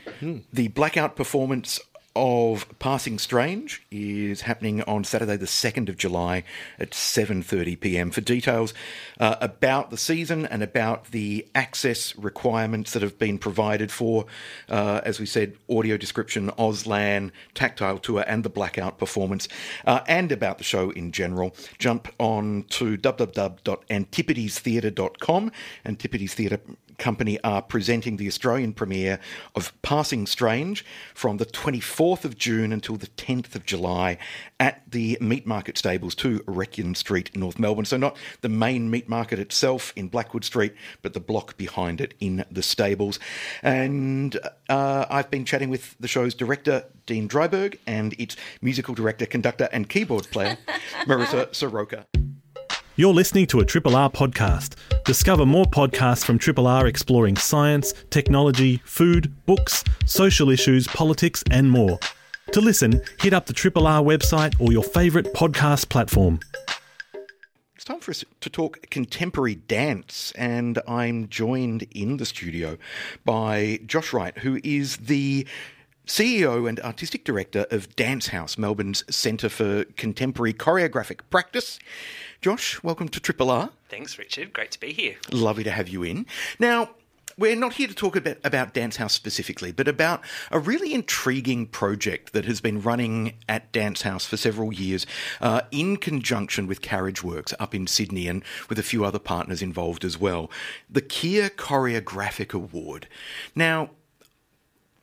The blackout performance of Passing Strange is happening on Saturday, the 2nd of July at 7:30 p.m. For details uh, about the season and about the access requirements that have been provided for, uh, as we said, audio description, Auslan, tactile tour, and the blackout performance, uh, and about the show in general, jump on to www.antipodestheatre.com. Antipodes Theatre Company are presenting the Australian premiere of Passing Strange from the 24th of June until the 10th of July at the Meat Market Stables, 2 Wreckyn Street, North Melbourne. So, not the main meat market itself in Blackwood Street, but the block behind it in the stables. And uh, I've been chatting with the show's director, Dean Drieberg, and its musical director, conductor, and keyboard player, Marissa Saroca. You're listening to a Triple R podcast. Discover more podcasts from Triple R exploring science, technology, food, books, social issues, politics, and more. To listen, hit up the Triple R website or your favourite podcast platform. It's time for us to talk contemporary dance, and I'm joined in the studio by Josh Wright, who is the CEO and Artistic Director of Dance House, Melbourne's Centre for Contemporary Choreographic Practice. Josh, welcome to Triple R. Thanks, Richard. Great to be here. Lovely to have you in. Now, we're not here to talk about, about Dance House specifically, but about a really intriguing project that has been running at Dance House for several years uh, in conjunction with Carriage Works up in Sydney and with a few other partners involved as well. The Keir Choreographic Award. Now,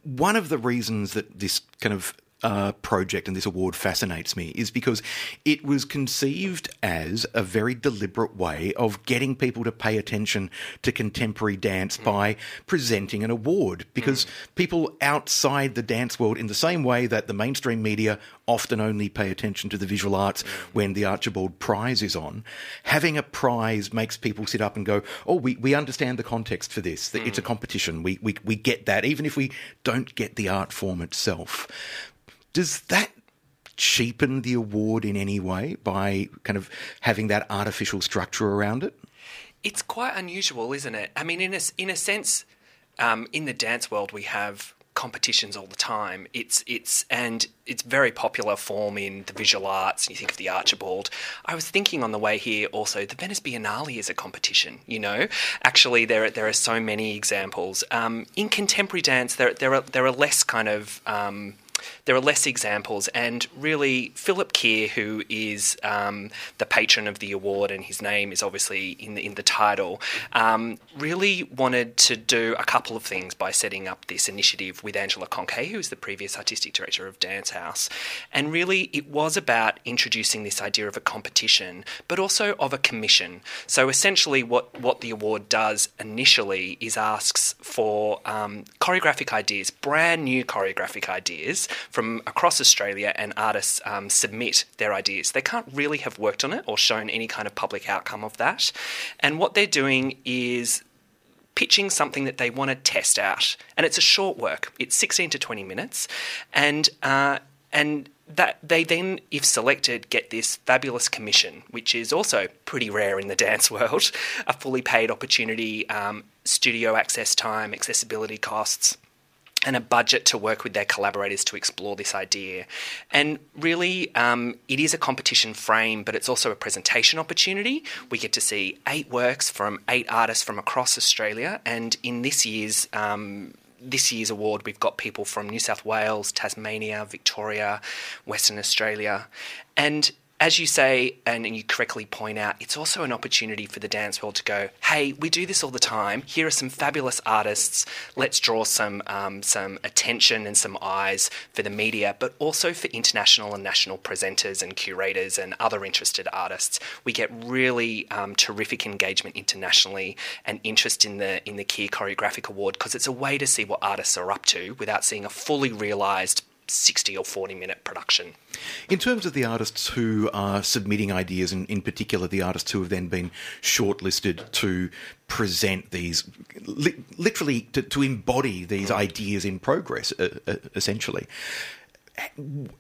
one of the reasons that this kind of uh, project and this award fascinates me is because it was conceived as a very deliberate way of getting people to pay attention to contemporary dance mm. by presenting an award. Because mm. people outside the dance world, in the same way that the mainstream media often only pay attention to the visual arts mm. when the Archibald Prize is on, having a prize makes people sit up and go, Oh, we, we understand the context for this. That It's a competition. We, we, we get that, even if we don't get the art form itself. Does that cheapen the award in any way by kind of having that artificial structure around it? It's quite unusual, isn't it? I mean, in a, in a sense, um, in the dance world, we have competitions all the time. It's it's and it's very popular form in the visual arts. You think of the Archibald. I was thinking on the way here also the Venice Biennale is a competition. You know, actually there there are so many examples. Um, in contemporary dance, there there are there are less kind of um, there are less examples. And really, Philip Keir, who is um, the patron of the award, and his name is obviously in the, in the title, um, really wanted to do a couple of things by setting up this initiative with Angela Conquet, who is the previous artistic director of Dance House. And really, it was about introducing this idea of a competition, but also of a commission. So essentially, what, what the award does initially is asks for um, choreographic ideas, brand new choreographic ideas from across Australia, and artists um, submit their ideas. They can't really have worked on it or shown any kind of public outcome of that. And what they're doing is pitching something that they want to test out. And it's a short work, it's 16 to 20 minutes. And, uh, and that they then, if selected, get this fabulous commission, which is also pretty rare in the dance world a fully paid opportunity, um, studio access time, accessibility costs and a budget to work with their collaborators to explore this idea. And really, um, it is a competition frame, but it's also a presentation opportunity. We get to see eight works from eight artists from across Australia, and in this year's um, this year's award, we've got people from New South Wales, Tasmania, Victoria, Western Australia, and as you say, and you correctly point out, it's also an opportunity for the dance world to go, hey, we do this all the time. Here are some fabulous artists. Let's draw some um, some attention and some eyes for the media, but also for international and national presenters and curators and other interested artists. We get really um, terrific engagement internationally and interest in the in the Keir Choreographic Award because it's a way to see what artists are up to without seeing a fully realised 60 or 40 minute production. In terms of the artists who are submitting ideas, and in particular the artists who have then been shortlisted to present these, li- literally to, to, embody these ideas in progress, uh, uh, essentially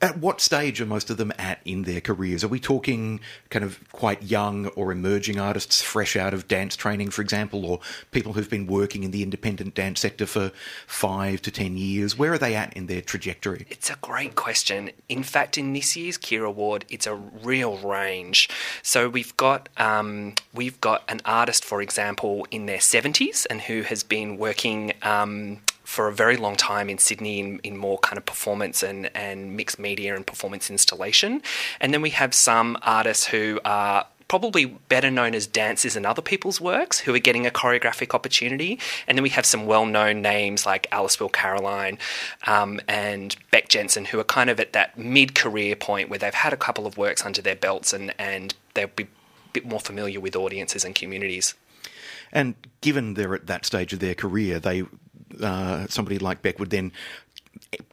at what stage are most of them at in their careers? Are we talking kind of quite young or emerging artists fresh out of dance training, for example, or people who've been working in the independent dance sector for five to ten years? Where are they at in their trajectory? It's a great question. In fact, in this year's Keir Award, it's a real range. So we've got um, we've got an artist, for example, in their seventies and who has been working. Um, for a very long time in Sydney in, in more kind of performance and, and mixed media and performance installation. And then we have some artists who are probably better known as dancers in other people's works who are getting a choreographic opportunity. And then we have some well known names like Alice Will Caroline um, and Beck Jensen who are kind of at that mid career point where they've had a couple of works under their belts and, and they'll be a bit more familiar with audiences and communities. And given they're at that stage of their career, they uh, somebody like Beck would then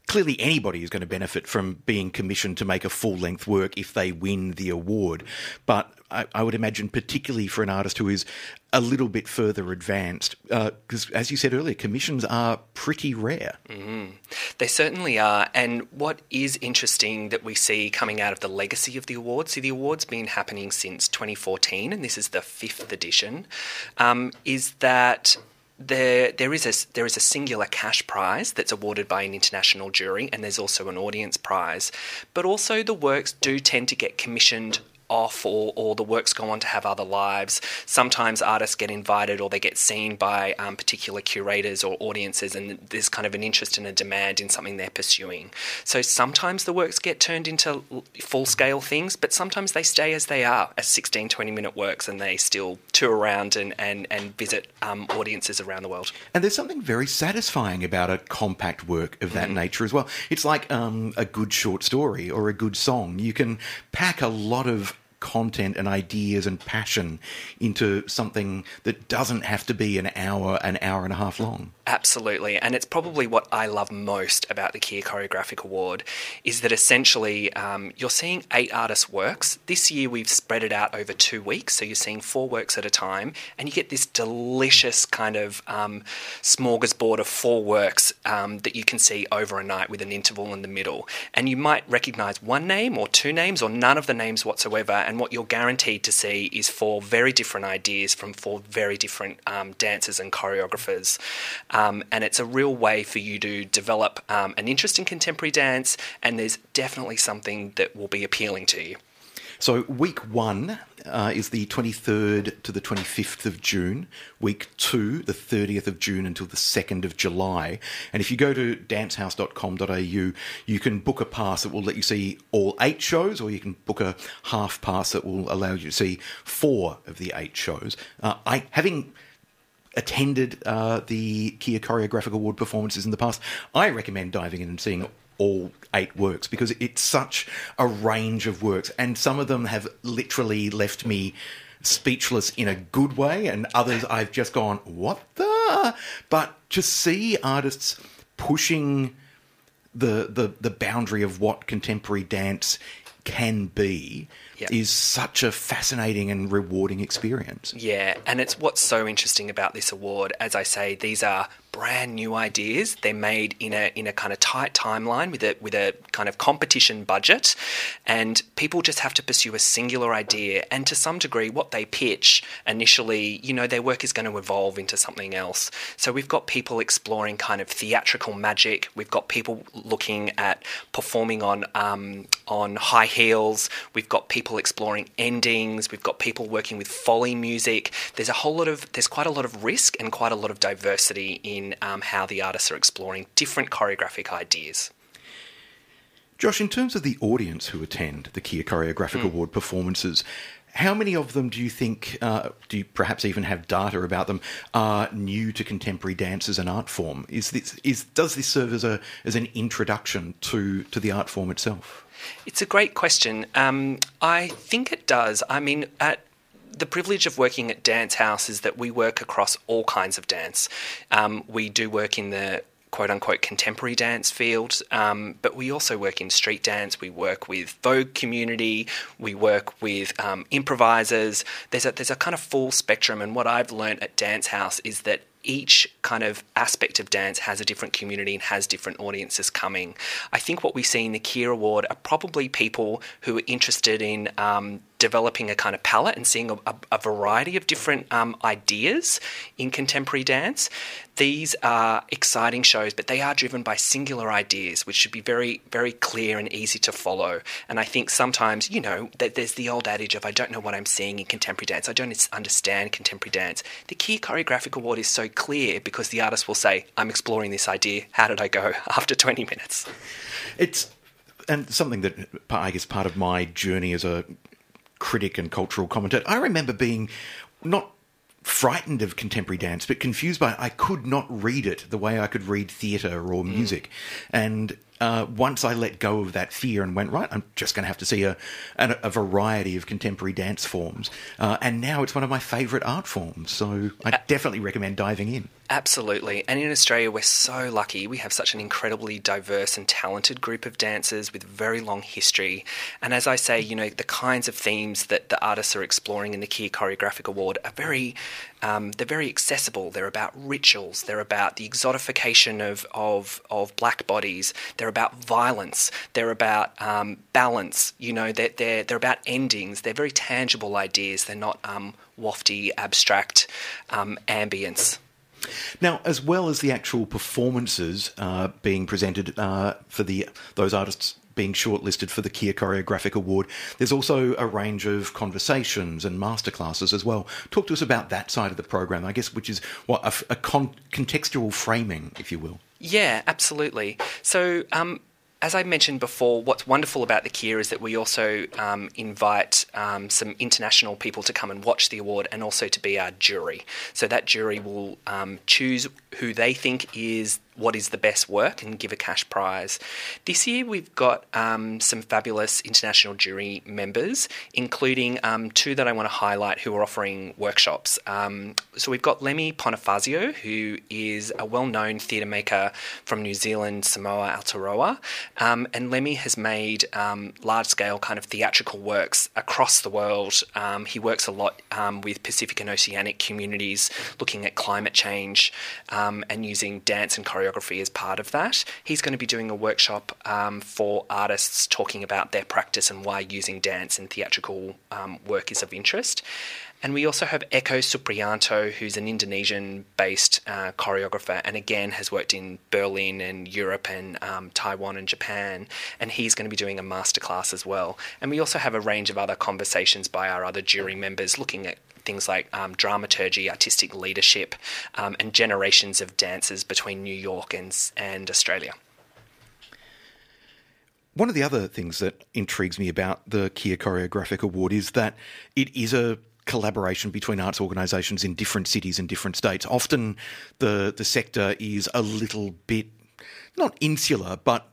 clearly anybody is going to benefit from being commissioned to make a full length work if they win the award. But I, I, would imagine, particularly for an artist who is a little bit further advanced, because uh, as you said earlier, commissions are pretty rare. Mm-hmm. They certainly are. And what is interesting that we see coming out of the legacy of the awards, see, the award's been happening since 2014, and this is the fifth edition, um, is that there there is a there is a singular cash prize that's awarded by an international jury, and there's also an audience prize. But also the works do tend to get commissioned off or, or the works go on to have other lives. Sometimes artists get invited or they get seen by um, particular curators or audiences, and there's kind of an interest and a demand in something they're pursuing. So sometimes the works get turned into full scale things, but sometimes they stay as they are, as 16, 20 minute works, and they still tour around and, and, and visit um, audiences around the world. And there's something very satisfying about a compact work of that mm-hmm. nature as well. It's like um, a good short story or a good song. You can pack a lot of content and ideas and passion into something that doesn't have to be an hour, an hour and a half long. Absolutely, and it's probably what I love most about the Keir Choreographic Award is that essentially um, you're seeing eight artists' works. This year we've spread it out over two weeks, so you're seeing four works at a time, and you get this delicious kind of um, smorgasbord of four works um, that you can see over a night with an interval in the middle. And you might recognise one name or two names or none of the names whatsoever, and what you're guaranteed to see is four very different ideas from four very different um, dancers and choreographers. Um, and it's a real way for you to develop um, an interest in contemporary dance, and there's definitely something that will be appealing to you. So, week one uh, is the 23rd to the 25th of June. Week two, the 30th of June until the 2nd of July. And if you go to dancehouse.com.au, you can book a pass that will let you see all eight shows, or you can book a half pass that will allow you to see four of the eight shows. Uh, I having attended uh, the Keir Choreographic Award performances in the past, I recommend diving in and seeing all eight works because it's such a range of works, and some of them have literally left me speechless in a good way, and others I've just gone, what the? But to see artists pushing the the the boundary of what contemporary dance can be yep. is such a fascinating and rewarding experience. Yeah, and it's what's so interesting about this award. As I say, these are brand new ideas. They're made in a in a kind of tight timeline with a with a kind of competition budget, and people just have to pursue a singular idea. And to some degree, what they pitch initially, you know, their work is going to evolve into something else. So we've got people exploring kind of theatrical magic. We've got people looking at performing on um, on high heels. We've got people exploring endings. We've got people working with Foley music. There's a whole lot of there's quite a lot of risk and quite a lot of diversity in in um, how the artists are exploring different choreographic ideas. Josh, in terms of the audience who attend the Keir Choreographic mm. Award performances, how many of them do you think, uh, do you perhaps even have data about them, are new to contemporary dance as an art form? Is this, is, does this serve as, a, as an introduction to, to the art form itself? It's a great question. Um, I think it does. I mean, at the privilege of working at Dance House is that we work across all kinds of dance. Um, we do work in the quote unquote contemporary dance field, um, but we also work in street dance. We work with Vogue community. We work with um, improvisers. There's a there's a kind of full spectrum. And what I've learned at Dance House is that each kind of aspect of dance has a different community and has different audiences coming. I think what we see in the Keir Award are probably people who are interested in um, developing a kind of palette and seeing a, a, variety of different um, ideas in contemporary dance. These are exciting shows, but they are driven by singular ideas, which should be very, very clear and easy to follow. And I think sometimes, you know, that there's the old adage of I don't know what I'm seeing in contemporary dance. I don't understand contemporary dance. The Keir Choreographic Award is so clear because the artist will say, "I'm exploring this idea. How did I go?" After 20 minutes. It's and something that I guess part of my journey as a critic and cultural commentator. I remember being not frightened of contemporary dance, but confused by it. I could not read it the way I could read theatre or mm. music. Mm. And uh, once I let go of that fear and went, right, I'm just going to have to see a, a, a, variety of contemporary dance forms. Uh, and now it's one of my favourite art forms. So I definitely recommend diving in. Absolutely. And in Australia, we're so lucky. We have such an incredibly diverse and talented group of dancers with very long history. And as I say, you know, the kinds of themes that the artists are exploring in the Kia Choreographic Award are very, um, they're very accessible. They're about rituals. They're about the exotification of, of, of black bodies. They're about violence. They're about um, balance. You know, they're, they're, they're about endings. They're very tangible ideas. They're not um, wafty, abstract um, ambience. Now, as well as the actual performances uh, being presented uh, for the those artists being shortlisted for the Keir Choreographic Award, there's also a range of conversations and masterclasses as well. Talk to us about that side of the program, I guess, which is what a, a con- contextual framing, if you will. Yeah, absolutely. So, um, as I mentioned before, what's wonderful about the Keir is that we also um, invite um, some international people to come and watch the award and also to be our jury. So that jury will um, choose who they think is what is the best work and give a cash prize. This year we've got um, some fabulous international jury members, including um, two that I want to highlight who are offering workshops. Um, so we've got Lemi Ponifasio, who is a well-known theatre maker from New Zealand, Samoa, Aotearoa, um, and Lemi has made um, large-scale kind of theatrical works across the world. Um, he works a lot with Pacific and Oceanic communities, looking at climate change and using dance and choreography as part of that. He's going to be doing a workshop um, for artists talking about their practice and why using dance in theatrical um, work is of interest. And we also have Eko Supriyanto, who's an Indonesian based uh, choreographer and again has worked in Berlin and Europe and um, Taiwan and Japan. And he's going to be doing a masterclass as well. And we also have a range of other conversations by our other jury members looking at things like um, dramaturgy, artistic leadership, um, and generations of dancers between New York and, and Australia. One of the other things that intrigues me about the Kia Choreographic Award is that it is a collaboration between arts organisations in different cities and different states. Often the the sector is a little bit not insular, but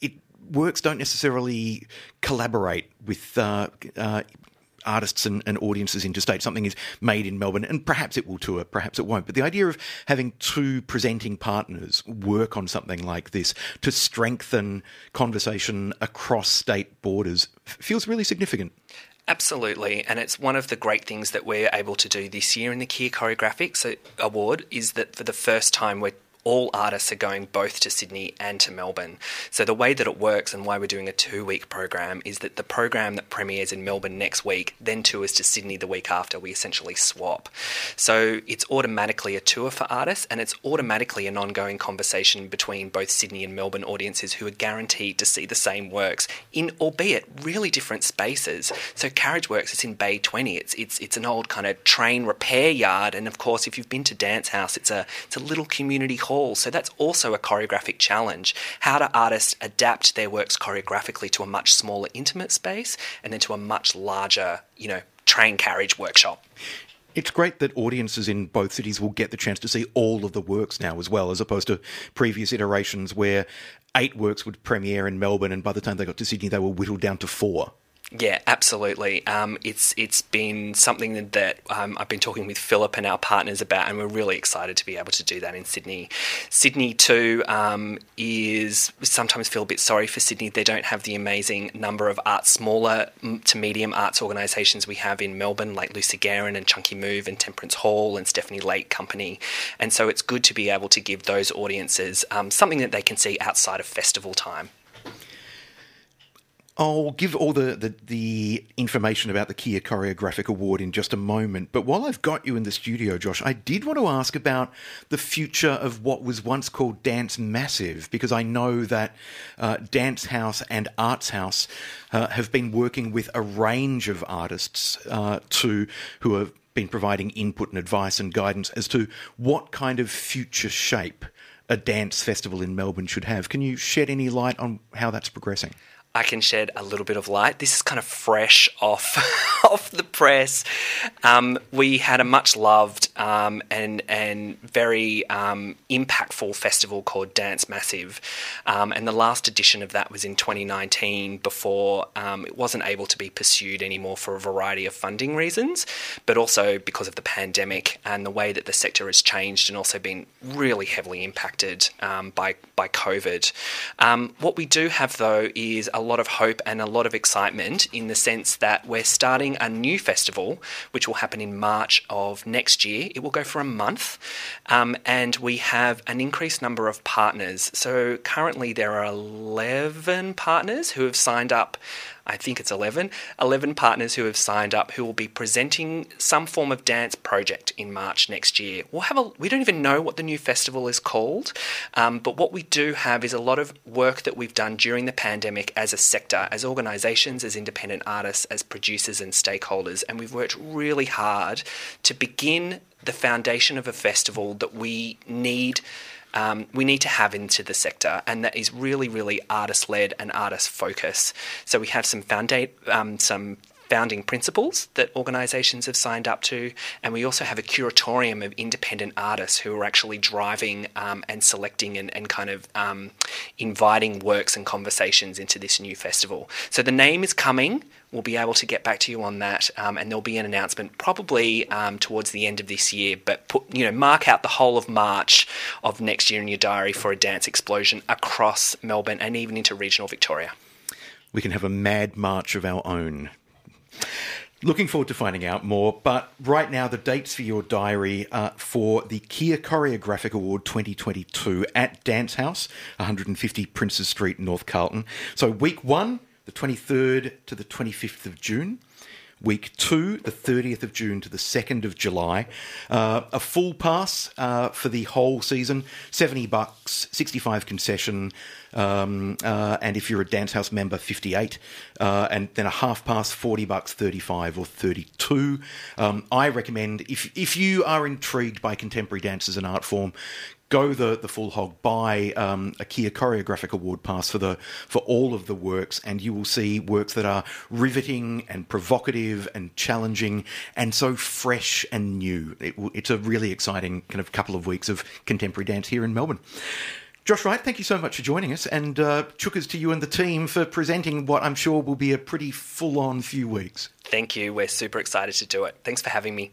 it works don't necessarily collaborate with uh, uh, artists and, and, audiences interstate. Something is made in Melbourne, and perhaps it will tour, perhaps it won't. But the idea of having two presenting partners work on something like this to strengthen conversation across state borders feels really significant. Absolutely, and it's one of the great things that we're able to do this year in the Keir Choreographics uh, Award is that for the first time we're all artists are going both to Sydney and to Melbourne. So the way that it works and why we're doing a two-week program is that the program that premieres in Melbourne next week then tours to Sydney the week after. We essentially swap. So it's automatically a tour for artists and it's automatically an ongoing conversation between both Sydney and Melbourne audiences who are guaranteed to see the same works in albeit really different spaces. So Carriage Works is in Bay 20. It's it's it's an old kind of train repair yard and of course if you've been to Dance House it's a it's a little community hall. So that's also a choreographic challenge. How do artists adapt their works choreographically to a much smaller intimate space and then to a much larger, you know, train carriage workshop? It's great that audiences in both cities will get the chance to see all of the works now as well, as opposed to previous iterations where eight works would premiere in Melbourne, and by the time they got to Sydney, they were whittled down to four. Yeah, absolutely. Um, it's it's been something that um, I've been talking with Philip and our partners about, and we're really excited to be able to do that in Sydney. Sydney too um, is sometimes feel a bit sorry for Sydney. They don't have the amazing number of art smaller to medium arts organisations we have in Melbourne, like Lucy Guerin and Chunky Move and Temperance Hall and Stephanie Lake Company. And so it's good to be able to give those audiences um, something that they can see outside of festival time. I'll give all the, the, the, information about the Keir Choreographic Award in just a moment. But while I've got you in the studio, Josh, I did want to ask about the future of what was once called Dance Massive, because I know that uh, Dance House and Arts House uh, have been working with a range of artists uh, to who have been providing input and advice and guidance as to what kind of future shape a dance festival in Melbourne should have. Can you shed any light on how that's progressing? I can shed a little bit of light. This is kind of fresh off off the press. Um, we had a much loved um, and and very um, impactful festival called Dance Massive, um, and the last edition of that was in 2019. Before um, it wasn't able to be pursued anymore for a variety of funding reasons, but also because of the pandemic and the way that the sector has changed and also been really heavily impacted um, by by COVID. what we do have though is a lot of hope and a lot of excitement in the sense that we're starting a new festival, which will happen in March of next year. It will go for a month, um, and we have an increased number of partners. So currently there are 11 partners who have signed up I think it's 11, 11 partners who have signed up who will be presenting some form of dance project in March next year. We'll have a, we don't even know what the new festival is called, um, but what we do have is a lot of work that we've done during the pandemic as a sector, as organisations, as independent artists, as producers and stakeholders, and we've worked really hard to begin the foundation of a festival that we need um, we need to have into the sector, and that is really, really artist led and artist focused. So we have some founda- um, some founding principles that organisations have signed up to, and we also have a curatorium of independent artists who are actually driving um, and selecting and, and kind of um, inviting works and conversations into this new festival. So the name is coming. We'll be able to get back to you on that, um, and there'll be an announcement probably um, towards the end of this year. But put, you know, mark out the whole of March of next year in your diary for a dance explosion across Melbourne and even into regional Victoria. We can have a mad march of our own. Looking forward to finding out more, but right now the dates for your diary uh, for the Keir Choreographic Award 2022 at Dance House, 150 Princes Street, North Carlton. So week one, the 23rd to the 25th of June. Week two, the 30th of June to the 2nd of July. Uh, a full pass uh, for the whole season, 70 bucks, 65 concession, um, uh, and if you're a dance house member, 58, uh, and then a half pass, 40 bucks, 35 or 32. Um, I recommend if if you are intrigued by contemporary dance as an art form, go the, the full hog, buy um, a Keir Choreographic Award pass for the for all of the works, and you will see works that are riveting and provocative and challenging and so fresh and new. It, it's a really exciting kind of couple of weeks of contemporary dance here in Melbourne. Josh Wright, thank you so much for joining us, and uh, to you and the team for presenting what I'm sure will be a pretty full on few weeks. Thank you. We're super excited to do it. Thanks for having me.